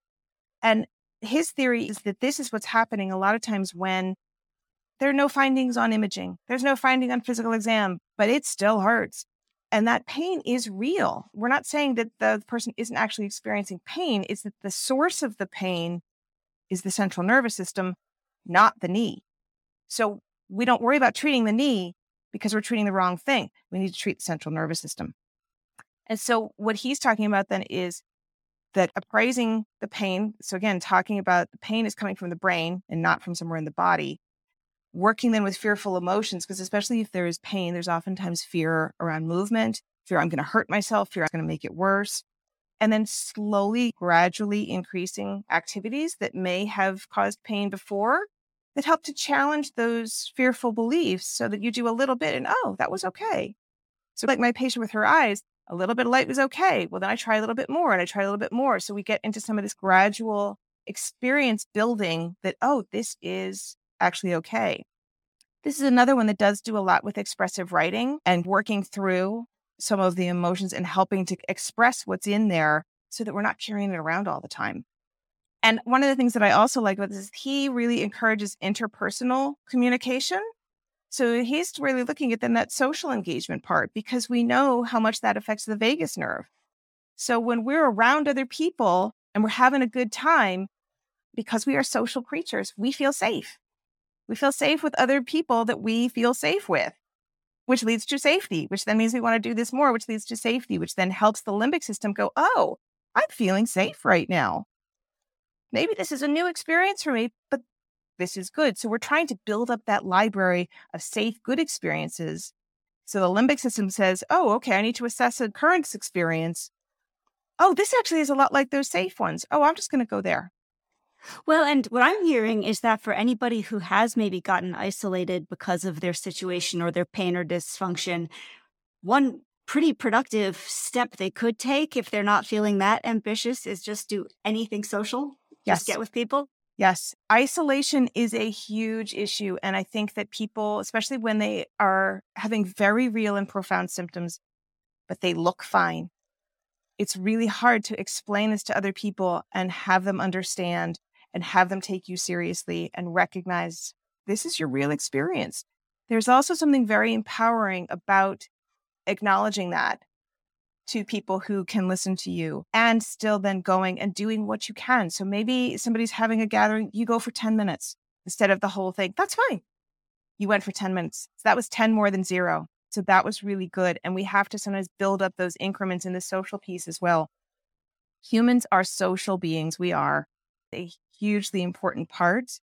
And his theory is that this is what's happening a lot of times when there are no findings on imaging, there's no finding on physical exam, but it still hurts. And that pain is real. We're not saying that the person isn't actually experiencing pain, it's that the source of the pain is the central nervous system, not the knee. So we don't worry about treating the knee because we're treating the wrong thing. We need to treat the central nervous system. And so what he's talking about then is that appraising the pain. So again, talking about the pain is coming from the brain and not from somewhere in the body working then with fearful emotions, because especially if there is pain, there's oftentimes fear around movement, fear I'm going to hurt myself, fear I'm going to make it worse. And then slowly, gradually increasing activities that may have caused pain before that help to challenge those fearful beliefs so that you do a little bit and, oh, that was okay. So, like my patient with her eyes, a little bit of light was okay. Well, then I try a little bit more and I try a little bit more. So we get into some of this gradual experience building that, oh, this is actually okay. This is another one that does do a lot with expressive writing and working through some of the emotions and helping to express what's in there so that we're not carrying it around all the time. And one of the things that I also like about this is he really encourages interpersonal communication. So he's really looking at then that social engagement part because we know how much that affects the vagus nerve. So when we're around other people and we're having a good time, because we are social creatures, we feel safe. We feel safe with other people that we feel safe with, which leads to safety, which then means we want to do this more, which leads to safety, which then helps the limbic system go, oh, I'm feeling safe right now. Maybe this is a new experience for me, but this is good. So we're trying to build up that library of safe, good experiences. So the limbic system says, oh, okay, I need to assess a current experience. Oh, this actually is a lot like those safe ones. Oh, I'm just going to go there. Well, and what I'm hearing is that for anybody who has maybe gotten isolated because of their situation or their pain or dysfunction, one pretty productive step they could take if they're not feeling that ambitious is just do anything social. Yes. Just get with people. Yes. Isolation is a huge issue. And I think that people, especially when they are having very real and profound symptoms, but they look fine, it's really hard to explain this to other people and have them understand and have them take you seriously and recognize this is your real experience. There's also something very empowering about acknowledging that to people who can listen to you and still then going and doing what you can. So maybe somebody's having a gathering, you go for 10 minutes instead of the whole thing. That's fine. You went for 10 minutes. So that was 10 more than zero. So that was really good. And we have to sometimes build up those increments in the social piece as well. Humans are social beings. We are a hugely important part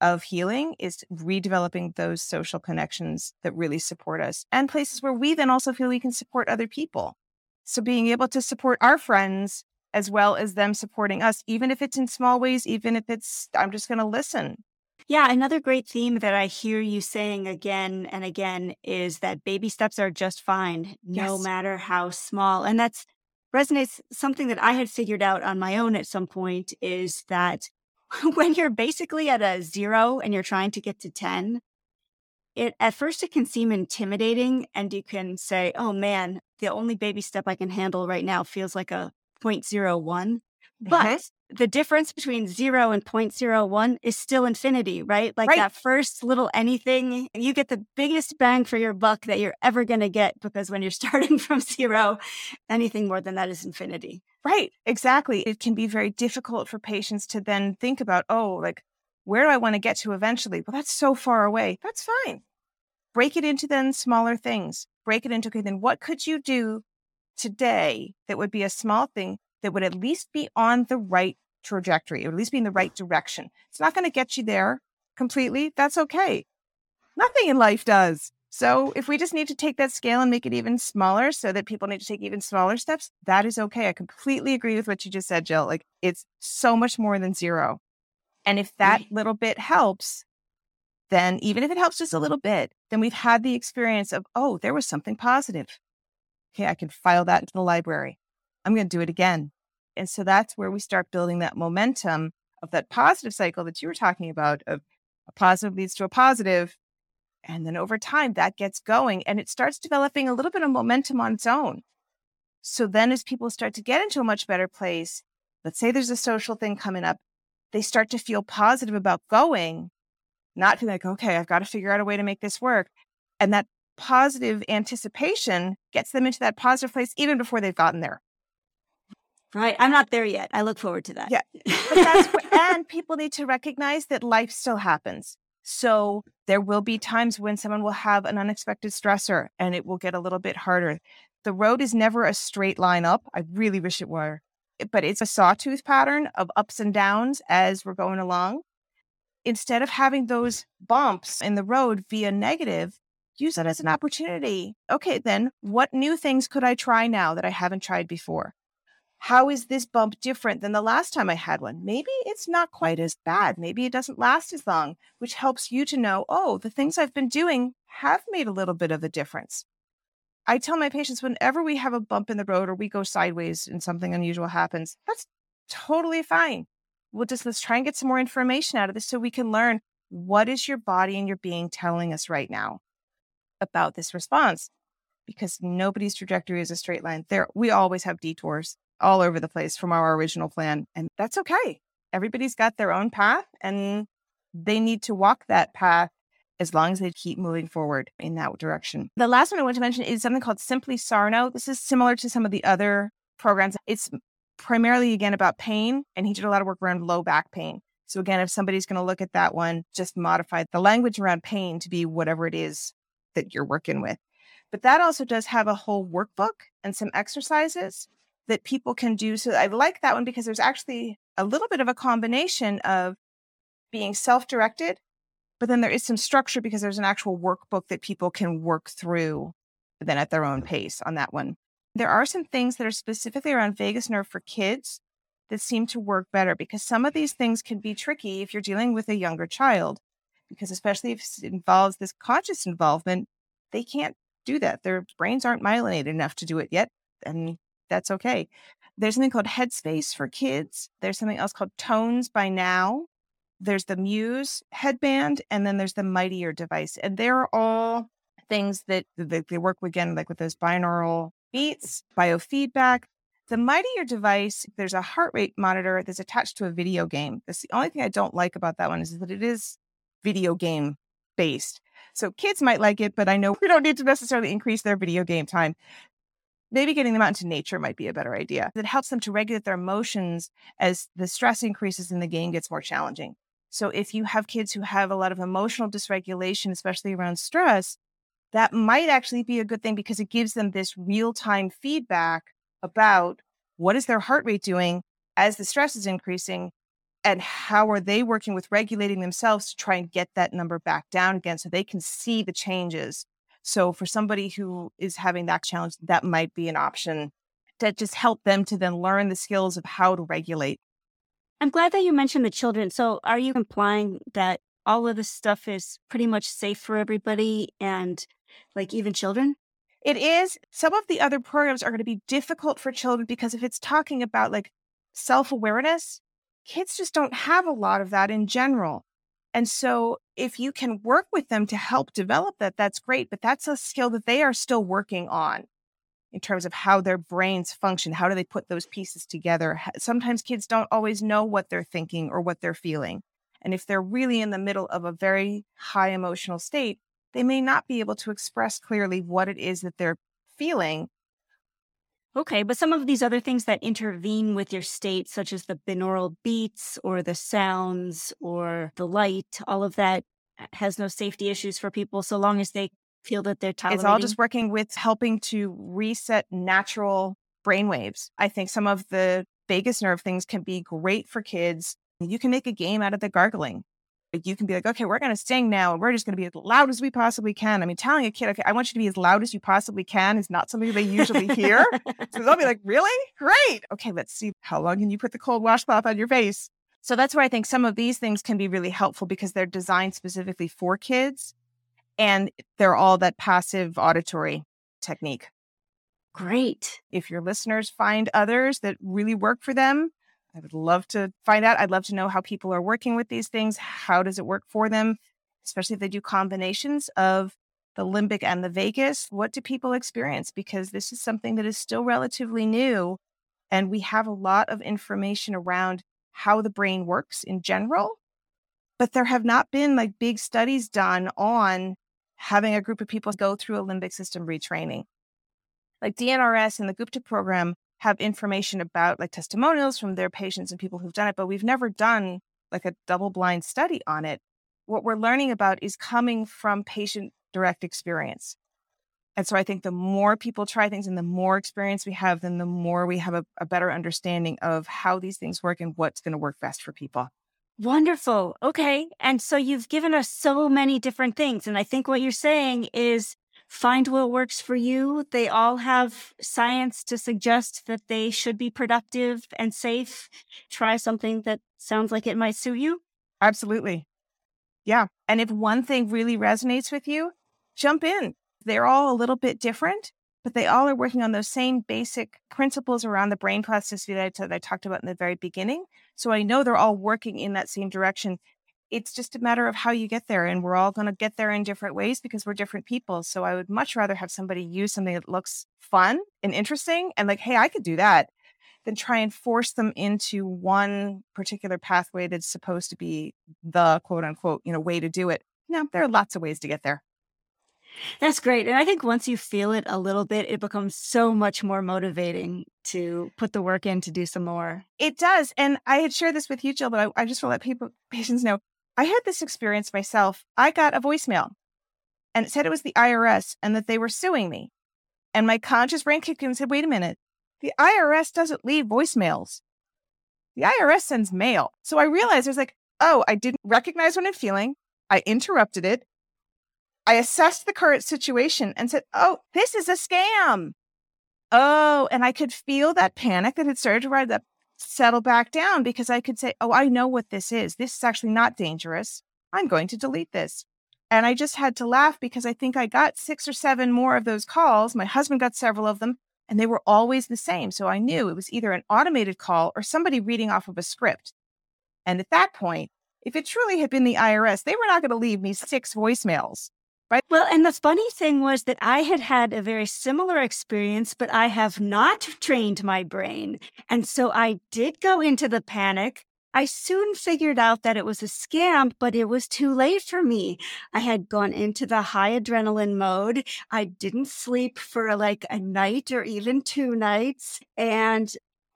of healing is redeveloping those social connections that really support us and places where we then also feel we can support other people. So being able to support our friends as well as them supporting us, even if it's in small ways, even if it's, I'm just going to listen. Yeah, another great theme that I hear you saying again and again is that baby steps are just fine, no Yes. matter how small. And that's resonates something that I had figured out on my own at some point is that *laughs* when you're basically at a zero and you're trying to get to 10, it at first it can seem intimidating and you can say, oh man, the only baby step I can handle right now feels like a 0.01. But Mhm. the difference between zero and 0.01 is still infinity, right? Like Right. that first little anything, you get the biggest bang for your buck that you're ever going to get because when you're *laughs* starting from zero, anything more than that is infinity. Right, exactly. It can be very difficult for patients to then think about, oh, like, where do I want to get to eventually? Well, that's so far away. That's fine. Break it into then smaller things. Break it into, okay, then what could you do today that would be a small thing that would at least be on the right trajectory, or at least be in the right direction? It's not going to get you there completely. That's okay. Nothing in life does. So if we just need to take that scale and make it even smaller so that people need to take even smaller steps, that is okay. I completely agree with what you just said, Jill. Like it's so much more than zero. And if that little bit helps, then even if it helps just a little bit, then we've had the experience of, oh, there was something positive. Okay, I can file that into the library. I'm going to do it again. And so that's where we start building that momentum of that positive cycle that you were talking about of a positive leads to a positive and then over time, that gets going and it starts developing a little bit of momentum on its own. So then, as people start to get into a much better place, let's say there's a social thing coming up, they start to feel positive about going, not feel like, okay, I've got to figure out a way to make this work. And that positive anticipation gets them into that positive place even before they've gotten there. Right. I'm not there yet. I look forward to that. Yeah, But that's where, and people need to recognize that life still happens. So there will be times when someone will have an unexpected stressor and it will get a little bit harder. The road is never a straight line up. I really wish it were, but it's a sawtooth pattern of ups and downs as we're going along. Instead of having those bumps in the road via negative, use that as an opportunity. Okay, then what new things could I try now that I haven't tried before? how is this bump different than the last time I had one? Maybe it's not quite as bad. Maybe it doesn't last as long, which helps you to know, oh, the things I've been doing have made a little bit of a difference. I tell my patients whenever we have a bump in the road or we go sideways and something unusual happens, that's totally fine. We'll just let's try and get some more information out of this so we can learn what is your body and your being telling us right now about this response because nobody's trajectory is a straight line. There we always have detours all over the place from our original plan. And that's okay. Everybody's got their own path and they need to walk that path as long as they keep moving forward in that direction. The last one I want to mention is something called Simply Sarno. This is similar to some of the other programs. It's primarily, again, about pain, and he did a lot of work around low back pain. So, again, if somebody's going to look at that one, just modify the language around pain to be whatever it is that you're working with. But that also does have a whole workbook and some exercises that people can do. So I like that one because there's actually a little bit of a combination of being self directed, but then there is some structure because there's an actual workbook that people can work through then at their own pace on that one. There are some things that are specifically around vagus nerve for kids that seem to work better because some of these things can be tricky if you're dealing with a younger child, because especially if it involves this conscious involvement, they can't do that. Their brains aren't myelinated enough to do it yet. And that's okay. There's something called Headspace for kids. There's something else called Tones by Now. There's the Muse headband, and then there's the Mightier device. And they're all things that, they work again, like with those binaural beats, biofeedback. The Mightier device, there's a heart rate monitor that's attached to a video game. That's the only thing I don't like about that one is that it is video game based. So kids might like it, but I know *laughs* we don't need to necessarily increase their video game time maybe getting them out into nature might be a better idea. It helps them to regulate their emotions as the stress increases and the game gets more challenging. So if you have kids who have a lot of emotional dysregulation, especially around stress, that might actually be a good thing because it gives them this real-time feedback about what is their heart rate doing as the stress is increasing and how are they working with regulating themselves to try and get that number back down again so they can see the changes so for somebody who is having that challenge, that might be an option that just help them to then learn the skills of how to regulate. I'm glad that you mentioned the children. So, are you implying that all of this stuff is pretty much safe for everybody and like even children? It is. Some of the other programs are going to be difficult for children because if it's talking about like self awareness, kids just don't have a lot of that in general. And so if you can work with them to help develop that, that's great. But that's a skill that they are still working on in terms of how their brains function. How do they put those pieces together? Sometimes kids don't always know what they're thinking or what they're feeling. And if they're really in the middle of a very high emotional state, they may not be able to express clearly what it is that they're feeling. Okay, but some of these other things that intervene with your state, such as the binaural beats or the sounds or the light, all of that uh, has no safety issues for people so long as they feel that they're tolerating. It's all just working with helping to reset natural brain waves. I think some of the vagus nerve things can be great for kids. You can make a game out of the gargling you can be like, okay, we're going to sing now and we're just going to be as loud as we possibly can. I mean, telling a kid, okay, I want you to be as loud as you possibly can is not something they usually hear. so they'll be like, *laughs* really? Great. Okay, let's see. How long can you put the cold washcloth on your face? So that's where I think some of these things can be really helpful because they're designed specifically for kids and they're all that passive auditory technique. Great. If your listeners find others that really work for them, I would love to find out. I'd love to know how people are working with these things. How does it work for them? Especially if they do combinations of the limbic and the vagus. What do people experience? Because this is something that is still relatively new. And we have a lot of information around how the brain works in general. But there have not been like big studies done on having a group of people go through a limbic system retraining. Like DNRS and the Gupta program have information about like testimonials from their patients and people who've done it, but we've never done like a double blind study on it. What we're learning about is coming from patient direct experience. And so I think the more people try things and the more experience we have, then the more we have a, a better understanding of how these things work and what's going to work best for people. Wonderful. Okay. And so you've given us so many different things. And I think what you're saying is find what works for you. They all have science to suggest that they should be productive and safe. Try something that sounds like it might suit you. Absolutely. Yeah. And if one thing really resonates with you, jump in. They're all a little bit different, but they all are working on those same basic principles around the brain plasticity that I, talked about in the very beginning. So I know they're all working in that same direction it's just a matter of how you get there. And we're all going to get there in different ways because we're different people. So I would much rather have somebody use something that looks fun and interesting and like, hey, I could do that than try and force them into one particular pathway that's supposed to be the quote unquote, you know, way to do it. No, there are lots of ways to get there. That's great. And I think once you feel it a little bit, it becomes so much more motivating to put the work in to do some more. It does. And I had shared this with you, Jill, but I, I just want to let people, *laughs* patients know I had this experience myself. I got a voicemail and it said it was the IRS and that they were suing me. And my conscious brain kicked in and said, wait a minute, the IRS doesn't leave voicemails. The IRS sends mail. So I realized I was like, oh, I didn't recognize what I'm feeling. I interrupted it. I assessed the current situation and said, oh, this is a scam. Oh, and I could feel that panic that had started to rise up settle back down because I could say, oh, I know what this is. This is actually not dangerous. I'm going to delete this. And I just had to laugh because I think I got six or seven more of those calls. My husband got several of them, and they were always the same. So I knew it was either an automated call or somebody reading off of a script. And at that point, if it truly had been the IRS, they were not going to leave me six voicemails. Right. Well, and the funny thing was that I had had a very similar experience, but I have not *laughs* trained my brain. And so I did go into the panic. I soon figured out that it was a scam, but it was too late for me. I had gone into the high adrenaline mode. I didn't sleep for like a night or even two nights. And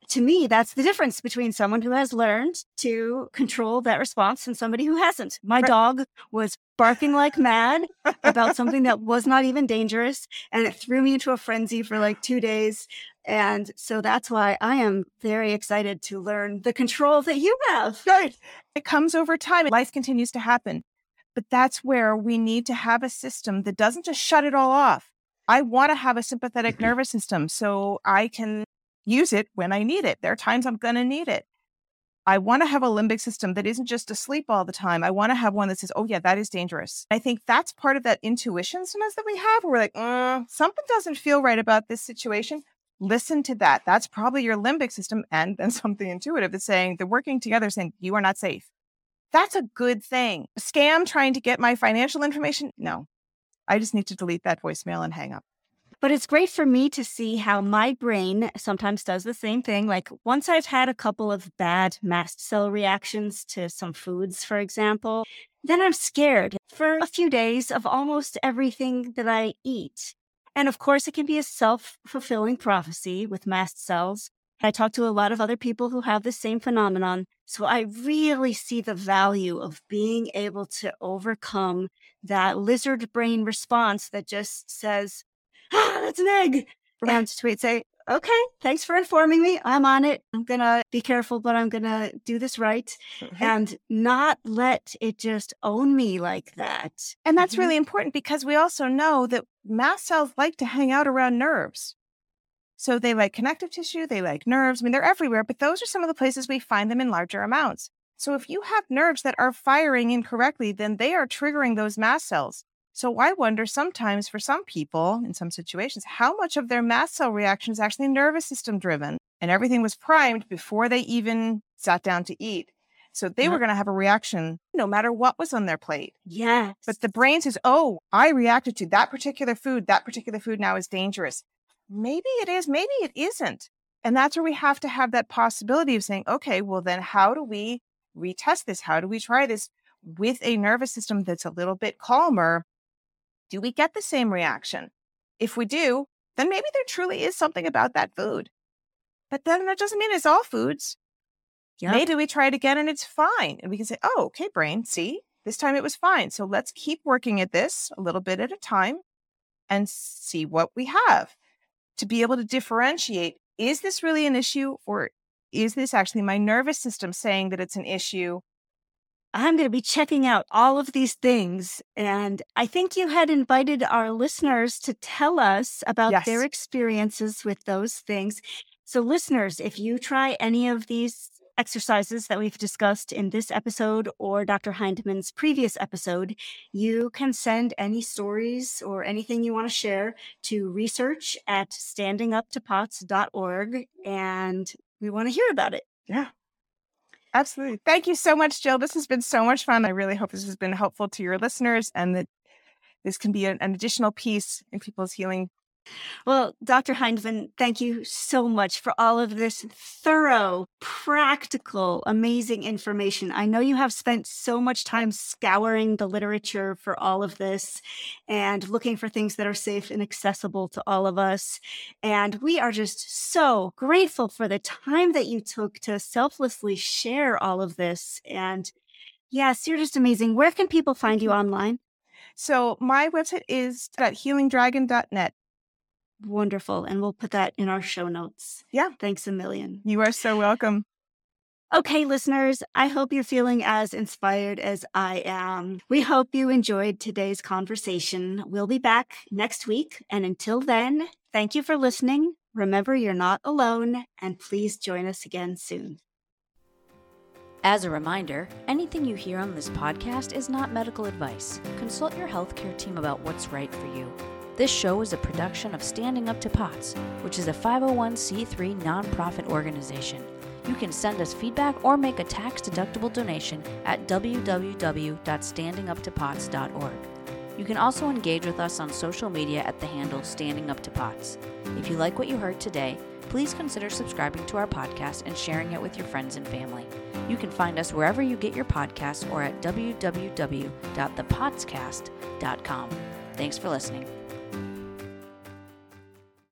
to me, that's the difference between someone who has learned to control that response and somebody who hasn't. My right. dog was barking like mad about *laughs* something that was not even dangerous, and it threw me into a frenzy for like two days. And so that's why I am very excited to learn the control that you have. Right. It comes over time. Life continues to happen. But that's where we need to have a system that doesn't just shut it all off. I want to have a sympathetic mm-hmm. nervous system so I can use it when I need it. There are times I'm going to need it. I want to have a limbic system that isn't just asleep all the time. I want to have one that says, oh, yeah, that is dangerous. I think that's part of that intuition sometimes that we have. Where we're like, mm, something doesn't feel right about this situation. Listen to that. That's probably your limbic system and then *laughs* something intuitive that's saying they're working together, saying, you are not safe. That's a good thing. Scam trying to get my financial information? No. I just need to delete that voicemail and hang up. But it's great for me to see how my brain sometimes does the same thing. Like once I've had a couple of bad mast cell reactions to some foods, for example, then I'm scared for a few days of almost everything that I eat. And of course, it can be a self fulfilling prophecy with mast cells. I talk to a lot of other people who have the same phenomenon. So I really see the value of being able to overcome that lizard brain response that just says, ah, that's an egg. And to say, okay, thanks for informing me. I'm on it. I'm going to be careful, but I'm going to do this right mm-hmm. and not let it just own me like that. And that's mm-hmm. really important because we also know that mast cells like to hang out around nerves. So they like connective tissue, they like nerves. I mean, they're everywhere, but those are some of the places we find them in larger amounts. So if you have nerves that are firing incorrectly, then they are triggering those mast cells. So I wonder sometimes for some people in some situations, how much of their mast cell reaction is actually nervous system driven and everything was primed before they even sat down to eat. So they were going to have a reaction no matter what was on their plate. Yes. But the brain says, oh, I reacted to that particular food. That particular food now is dangerous. Maybe it is, maybe it isn't. And that's where we have to have that possibility of saying, okay, well, then how do we retest this? How do we try this with a nervous system that's a little bit calmer do we get the same reaction? If we do, then maybe there truly is something about that food. But then that doesn't mean it's all foods. Yep. Maybe we try it again and it's fine. And we can say, oh, okay, brain, see, this time it was fine. So let's keep working at this a little bit at a time and see what we have to be able to differentiate is this really an issue or is this actually my nervous system saying that it's an issue I'm going to be checking out all of these things. And I think you had invited our listeners to tell us about yes. their experiences with those things. So, listeners, if you try any of these exercises that we've discussed in this episode or Dr. Hindman's previous episode, you can send any stories or anything you want to share to research at standinguptopots.org. And we want to hear about it. Yeah. Absolutely. Thank you so much, Jill. This has been so much fun. I really hope this has been helpful to your listeners and that this can be an, additional piece in people's healing well, Dr. Hindman, thank you so much for all of this thorough, practical, amazing information. I know you have spent so much time scouring the literature for all of this and looking for things that are safe and accessible to all of us. And we are just so grateful for the time that you took to selflessly share all of this. And yes, you're just amazing. Where can people find you online? So my website is at healingdragon.net. Wonderful. And we'll put that in our show notes. Yeah. Thanks a million. You are so welcome. Okay, listeners, I hope you're feeling as inspired as I am. We hope you enjoyed today's conversation. We'll be back next week. And until then, thank you for listening. Remember, you're not alone, and please join us again soon. As a reminder, anything you hear on this podcast is not medical advice. Consult your healthcare team about what's right for you. This show is a production of Standing Up to POTS, which is a 501c3 nonprofit organization. You can send us feedback or make a tax deductible donation at www.standinguptopots.org. You can also engage with us on social media at the handle Standing Up to POTS. If you like what you heard today, please consider subscribing to our podcast and sharing it with your friends and family. You can find us wherever you get your podcasts or at www.thepotscast.com. Thanks for listening.